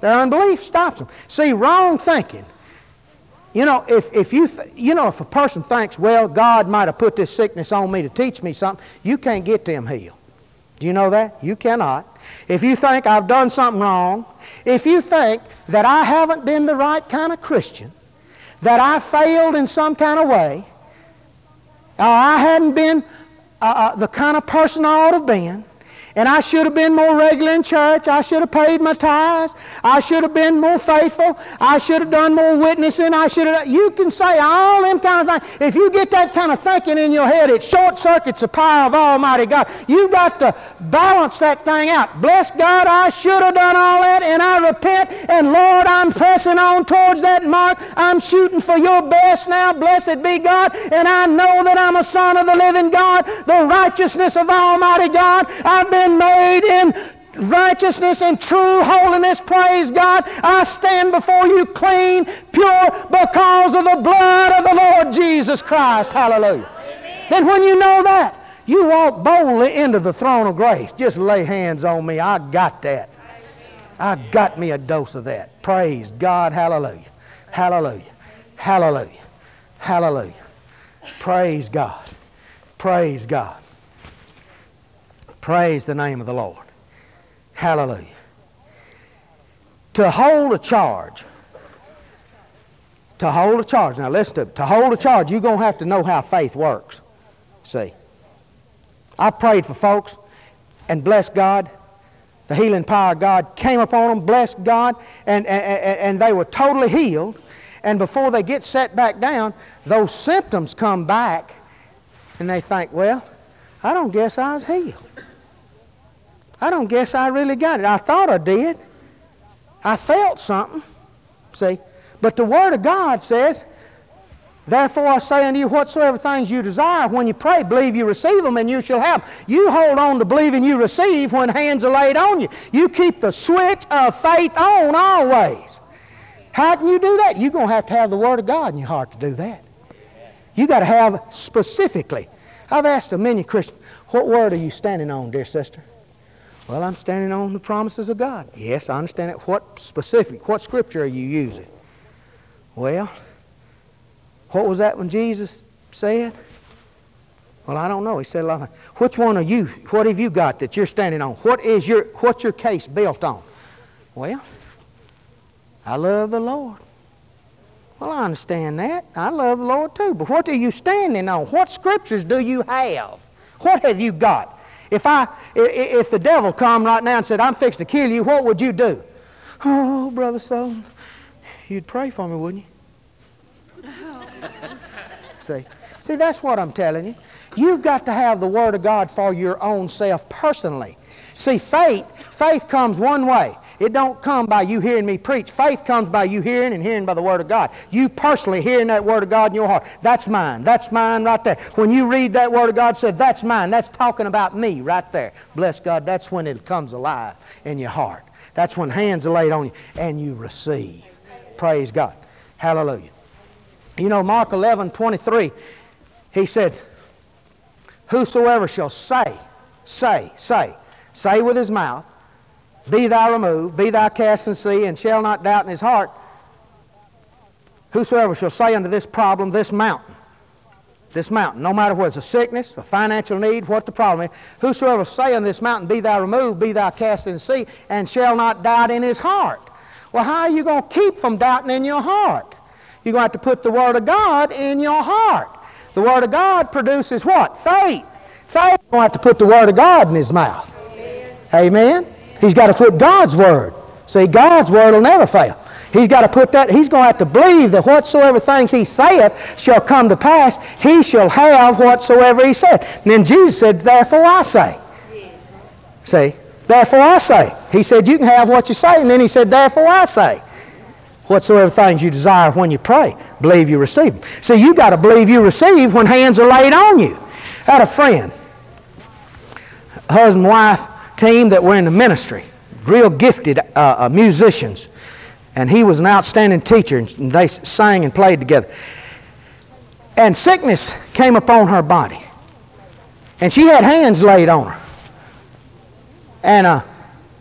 Their unbelief stops them. See, wrong thinking. You know, if, if you, you know, if a person thinks, well, God might have put this sickness on me to teach me something, you can't get them healed. Do you know that? You cannot. If you think I've done something wrong, if you think that I haven't been the right kind of Christian, that I failed in some kind of way, or I hadn't been uh, uh, the kind of person I ought to have been, and I should have been more regular in church. I should have paid my tithes. I should have been more faithful. I should have done more witnessing. I should have. You can say all them kind of things. If you get that kind of thinking in your head, it short circuits the power of Almighty God. You've got to balance that thing out. Bless God, I should have done all that, and I repent. And Lord, I'm pressing on towards that mark. I'm shooting for your best now. Blessed be God. And I know that I'm a son of the living God, the righteousness of Almighty God. I've been been made in righteousness and true holiness. Praise God. I stand before you clean, pure, because of the blood of the Lord Jesus Christ. Hallelujah. Amen. Then when you know that, you walk boldly into the throne of grace. Just lay hands on me. I got that. I got me a dose of that. Praise God. Hallelujah. Hallelujah. Hallelujah. Hallelujah. Praise God. Praise God. Praise the name of the Lord. Hallelujah. To hold a charge, to hold a charge. Now listen to To hold a charge, you're going to have to know how faith works. See, I prayed for folks and blessed God. The healing power of God came upon them, blessed God, and, and, and they were totally healed. And before they get set back down, those symptoms come back, and they think, well, I don't guess I was healed. I don't guess I really got it. I thought I did. I felt something. See? But the Word of God says, Therefore I say unto you, whatsoever things you desire, when you pray, believe you receive them, and you shall have. You hold on to believing you receive when hands are laid on you. You keep the switch of faith on always. How can you do that? You're going to have to have the Word of God in your heart to do that. you got to have specifically. I've asked a many Christians, what word are you standing on, dear sister? Well, I'm standing on the promises of God. Yes, I understand it. What specific, what scripture are you using? Well, what was that when Jesus said? Well, I don't know. He said a lot of things. Which one are you? What have you got that you're standing on? What is your what's your case built on? Well, I love the Lord. Well, I understand that. I love the Lord too. But what are you standing on? What scriptures do you have? What have you got? If, I, if the devil come right now and said, I'm fixed to kill you, what would you do? Oh, Brother Sutherlin, you'd pray for me, wouldn't you? [LAUGHS] see, see, that's what I'm telling you. You've got to have the Word of God for your own self personally. See, faith, faith comes one way. It don't come by you hearing me preach. Faith comes by you hearing and hearing by the Word of God. You personally hearing that Word of God in your heart. That's mine. That's mine right there. When you read that Word of God, say, that's mine. That's talking about me right there. Bless God. That's when it comes alive in your heart. That's when hands are laid on you and you receive. Praise God. Hallelujah. You know, Mark 11, 23, he said, Whosoever shall say, say, say, say with his mouth, be thou removed, be thou cast in sea, and shall not doubt in his heart, Whosoever shall say unto this problem, this mountain, this mountain, no matter whether it's a sickness, a financial need, what the problem is, whosoever say unto this mountain, be thou removed, be thou cast in the sea, and shall not doubt in his heart. Well, how are you going to keep from doubting in your heart? You're going to have to put the Word of God in your heart. The Word of God produces what? Faith. Faith. You're going to have to put the Word of God in his mouth. Amen. Amen. He's got to put God's Word. See, God's Word will never fail. He's got to put that, he's going to have to believe that whatsoever things he saith shall come to pass, he shall have whatsoever he said. And then Jesus said, Therefore I say. See? Therefore I say. He said, You can have what you say. And then he said, Therefore I say. Whatsoever things you desire when you pray, believe you receive them. See, you got to believe you receive when hands are laid on you. I had a friend, husband wife team that were in the ministry, real gifted uh, uh, musicians and he was an outstanding teacher, and they sang and played together. And sickness came upon her body, and she had hands laid on her. And uh,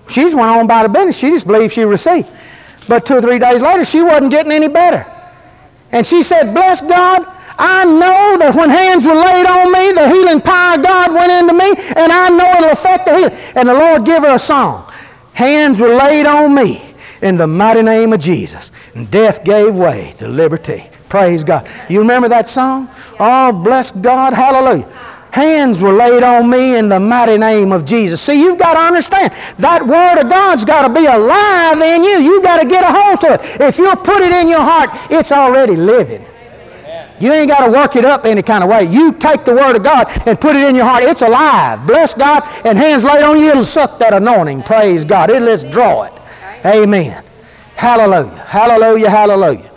she just went on by the business. She just believed she received. But two or three days later, she wasn't getting any better. And she said, Bless God, I know that when hands were laid on me, the healing power of God went into me, and I know it'll affect the healing. And the Lord gave her a song. Hands were laid on me, in the mighty name of Jesus. And death gave way to liberty. Praise God. You remember that song? Oh, bless God. Hallelujah. Hands were laid on me in the mighty name of Jesus. See, you've got to understand that Word of God's got to be alive in you. You've got to get a hold of it. If you'll put it in your heart, it's already living. You ain't got to work it up any kind of way. You take the Word of God and put it in your heart. It's alive. Bless God, and hands laid on you, it'll suck that anointing. Praise God. It'll just draw it. Amen. Hallelujah. Hallelujah. Hallelujah.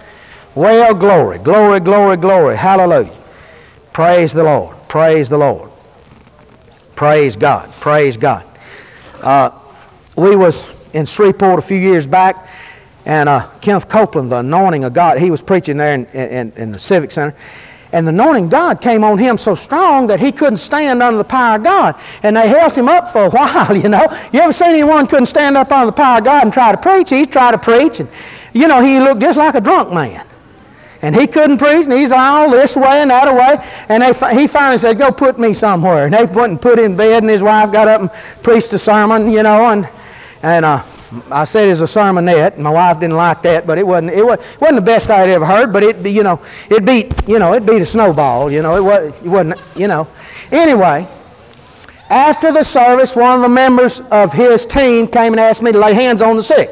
Well, glory, glory, glory, glory. Hallelujah. Praise the Lord. Praise the Lord. Praise God. Praise God. Uh, we was in Shreveport a few years back, and uh, Kenneth Copeland, the anointing of God, he was preaching there in, in, in the Civic Center. And the anointing of God came on him so strong that he couldn't stand under the power of God. And they held him up for a [LAUGHS] while, you know. You ever seen anyone couldn't stand up under the power of God and try to preach? He tried to preach, and, you know, he looked just like a drunk man. And he couldn't preach, and he's all this way and that way. And they, he finally said, Go put me somewhere. And they went and put him in bed, and his wife got up and preached a sermon, you know. And, and uh, I said it's a sermonette. My wife didn't like that, but it wasn't. It, was, not the best I'd ever heard. But it, you know, it beat, you know, it beat a snowball. You know, it, was, it wasn't, you know. Anyway, after the service, one of the members of his team came and asked me to lay hands on the sick,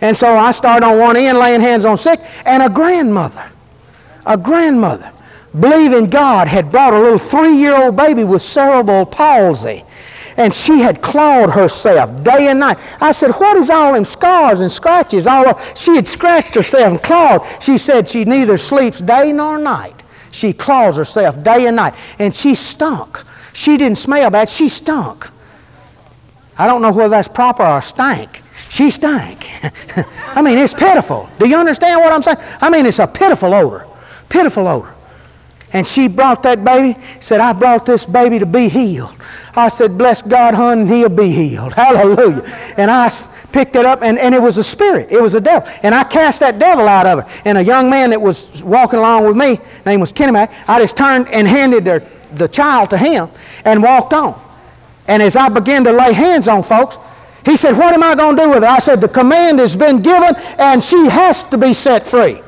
and so I started on one end laying hands on sick, and a grandmother, a grandmother, believing God, had brought a little three-year-old baby with cerebral palsy and she had clawed herself day and night. I said, What is all them scars and scratches? All of, she had scratched herself and clawed. She said she neither sleeps day nor night. She claws herself day and night. And she stunk. She didn't smell bad, she stunk. I don't know whether that's proper or stank. She stank. [LAUGHS] I mean, it's pitiful. Do you understand what I'm saying? I mean, it's a pitiful odor. Pitiful odor. And she brought that baby, said, I brought this baby to be healed. I said, Bless God, hon, he'll be healed. [LAUGHS] Hallelujah. And I picked it up, and, and it was a spirit. It was a devil. And I cast that devil out of her. And a young man that was walking along with me, name was Kenny Mac, I just turned and handed her, the child to him and walked on. And as I began to lay hands on folks, he said, What am I going to do with her? I said, The command has been given, and she has to be set free.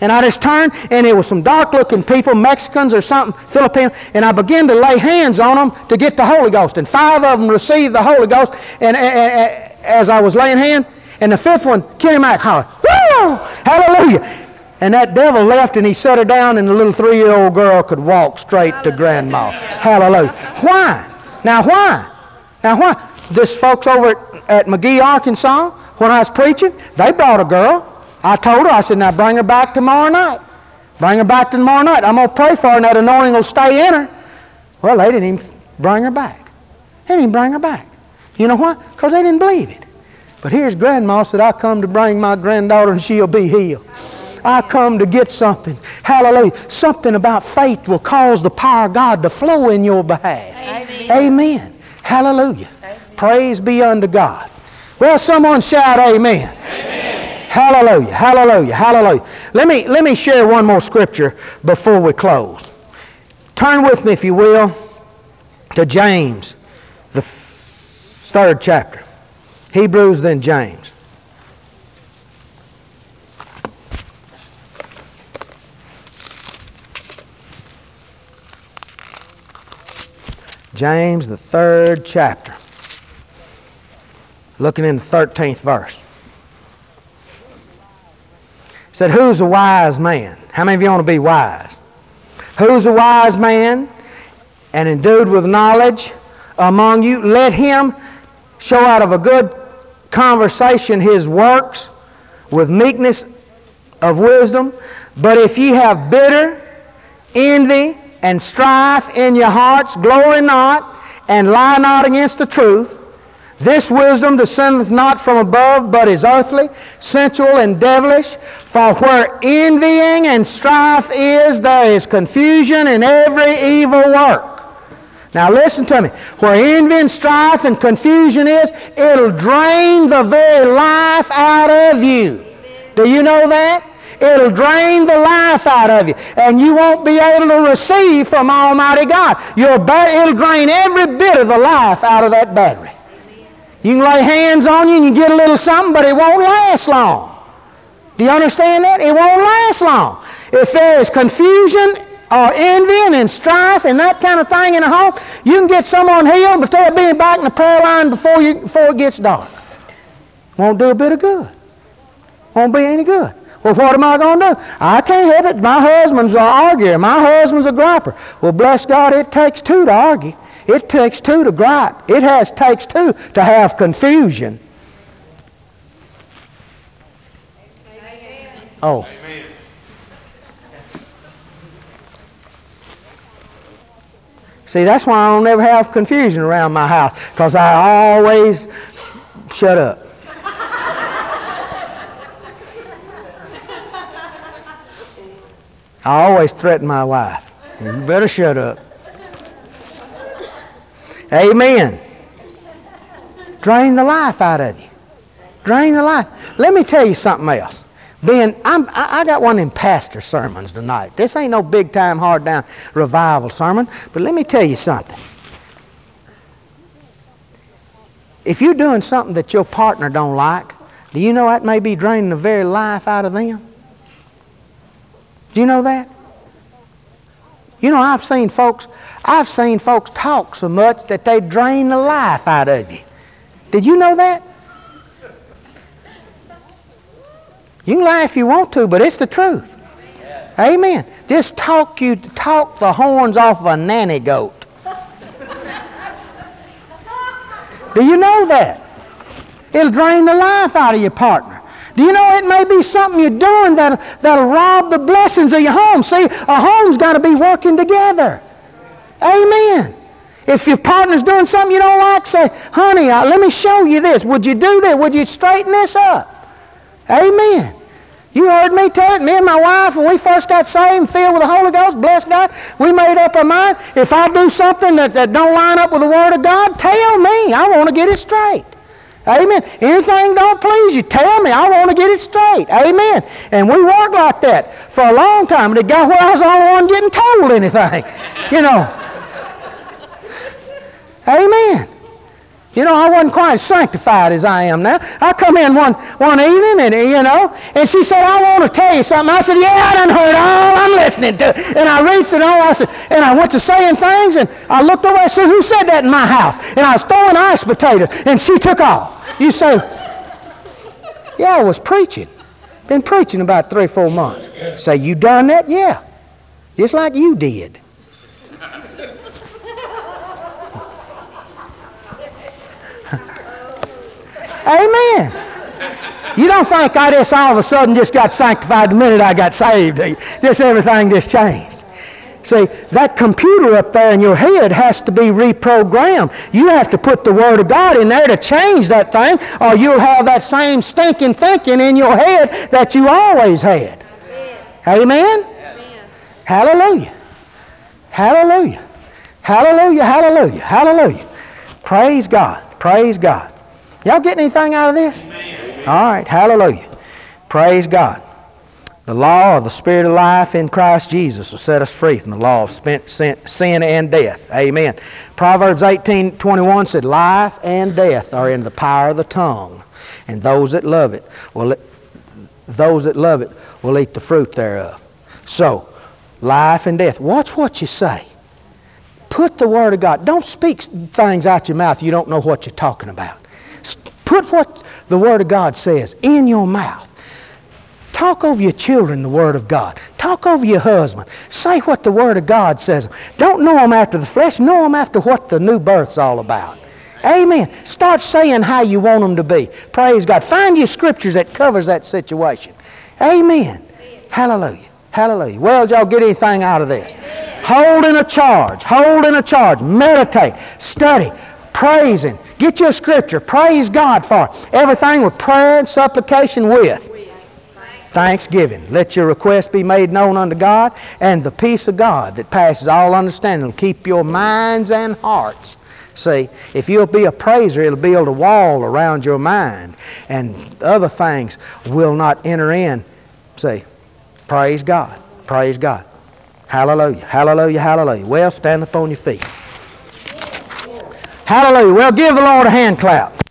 And I just turned, and it was some dark looking people, Mexicans or something, Filipino, and I began to lay hands on them to get the Holy Ghost. And five of them received the Holy Ghost and, and, and as I was laying hands. And the fifth one, Kenny Mack hollered, Woo! Hallelujah! And that devil left and he set her down, and the little three year old girl could walk straight to grandma. Hallelujah. Why? Now, why? Now, why? This folks over at, at McGehee, Arkansas, when I was preaching, they brought a girl. I told her, I said, now bring her back tomorrow night. Bring her back tomorrow night. I'm going to pray for her and that anointing will stay in her. Well, they didn't even bring her back. They didn't bring her back. You know what? Because they didn't believe it. But here's grandma said, I come to bring my granddaughter and she'll be healed. I come to get something. Hallelujah. Something about faith will cause the power of God to flow in your behalf. Amen. Amen. Hallelujah. Amen. Praise be unto God. Well, someone shout amen. Hallelujah, hallelujah, hallelujah. Let me, let me share one more scripture before we close. Turn with me, if you will, to James, the third chapter. Hebrews, then James. James, the third chapter. Looking in the 13th verse. Said, Who's a wise man? How many of you want to be wise? Who's a wise man and endued with knowledge among you? Let him show out of a good conversation his works with meekness of wisdom. But if ye have bitter envy and strife in your hearts, glory not, and lie not against the truth. This wisdom descendeth not from above, but is earthly, sensual, and devilish. For where envying and strife is, there is confusion in every evil work. Now listen to me. Where envy and strife and confusion is, it'll drain the very life out of you. Do you know that? It'll drain the life out of you, and you won't be able to receive from Almighty God. Your ba- it'll drain every bit of the life out of that battery. You can lay hands on you and you get a little something, but it won't last long. Do you understand that? It won't last long. If there is confusion or envy and strife and that kind of thing in a home, you can get someone healed, but they'll be back in the prayer line before, you, before it gets dark. Won't do a bit of good. Won't be any good. Well, what am I going to do? I can't help it. My husband's an arguer. My husband's a griper. Well, bless God, it takes two to argue. It takes two to gripe. It has takes two to have confusion. Oh. See, that's why I don't ever have confusion around my house, because I always shut up. I always threaten my wife. You better shut up. Amen. Drain the life out of you. Drain the life. Let me tell you something else. Ben, I'm, I, I got one in pastor sermons tonight. This ain't no big time, hard down revival sermon, but let me tell you something. If you're doing something that your partner don't like, do you know that may be draining the very life out of them? Do you know that? You know, I've seen folks, I've seen folks talk so much that they drain the life out of you. Did you know that? You can lie if you want to, but it's the truth. Amen. Just talk you talk the horns off of a nanny goat. Do you know that? It'll drain the life out of your partner. Do you know it may be something you're doing that'll, that'll rob the blessings of your home? See, a home's got to be working together. Amen. If your partner's doing something you don't like, say, honey, uh, let me show you this. Would you do that? Would you straighten this up? Amen. You heard me tell it. Me and my wife, when we first got saved filled with the Holy Ghost, bless God, we made up our mind. If I do something that, that don't line up with the Word of God, tell me. I want to get it straight. Amen. Anything don't please you, tell me. I want to get it straight. Amen. And we worked like that for a long time, and it got where I was the only one getting told anything. [LAUGHS] You know. Amen. You know, I wasn't quite as sanctified as I am now. I come in one, one evening, and you know, and she said, I want to tell you something. I said, Yeah, I done heard all I'm listening to. And I reached it all. I said, and I went to saying things, and I looked over. I said, Who said that in my house? And I was throwing ice potatoes, and she took off. You say, Yeah, I was preaching. Been preaching about three, four months. Say, You done that? Yeah. Just like you did. Amen. You don't think I just all of a sudden just got sanctified the minute I got saved. Just everything just changed. See, that computer up there in your head has to be reprogrammed. You have to put the Word of God in there to change that thing, or you'll have that same stinking thinking in your head that you always had. Amen? Amen? Hallelujah. Hallelujah. Hallelujah. Hallelujah. Hallelujah. Praise God. Praise God. Y'all getting anything out of this? Amen. All right, hallelujah. Praise God. The law of the Spirit of life in Christ Jesus will set us free from the law of sin and death. Amen. Proverbs 18 21 said, Life and death are in the power of the tongue, and those that love it will, those that love it will eat the fruit thereof. So, life and death. Watch what you say. Put the Word of God. Don't speak things out your mouth you don't know what you're talking about. Put what the Word of God says in your mouth. Talk over your children the Word of God. Talk over your husband. Say what the Word of God says. Don't know them after the flesh, know them after what the new birth's all about. Amen. Start saying how you want them to be. Praise God. Find your scriptures that covers that situation. Amen. Hallelujah. Hallelujah. Well, y'all get anything out of this? Holding a charge. Holding a charge. Meditate. Study. Praising. Get your scripture. Praise God for. Everything with prayer and supplication with thanksgiving. Let your request be made known unto God, and the peace of God that passes all understanding will keep your minds and hearts. See, if you'll be a praiser, it'll build a wall around your mind, and other things will not enter in. See, praise God. Praise God. Hallelujah. Hallelujah. Hallelujah. Well, stand up on your feet. Hallelujah. Well, give the Lord a hand clap.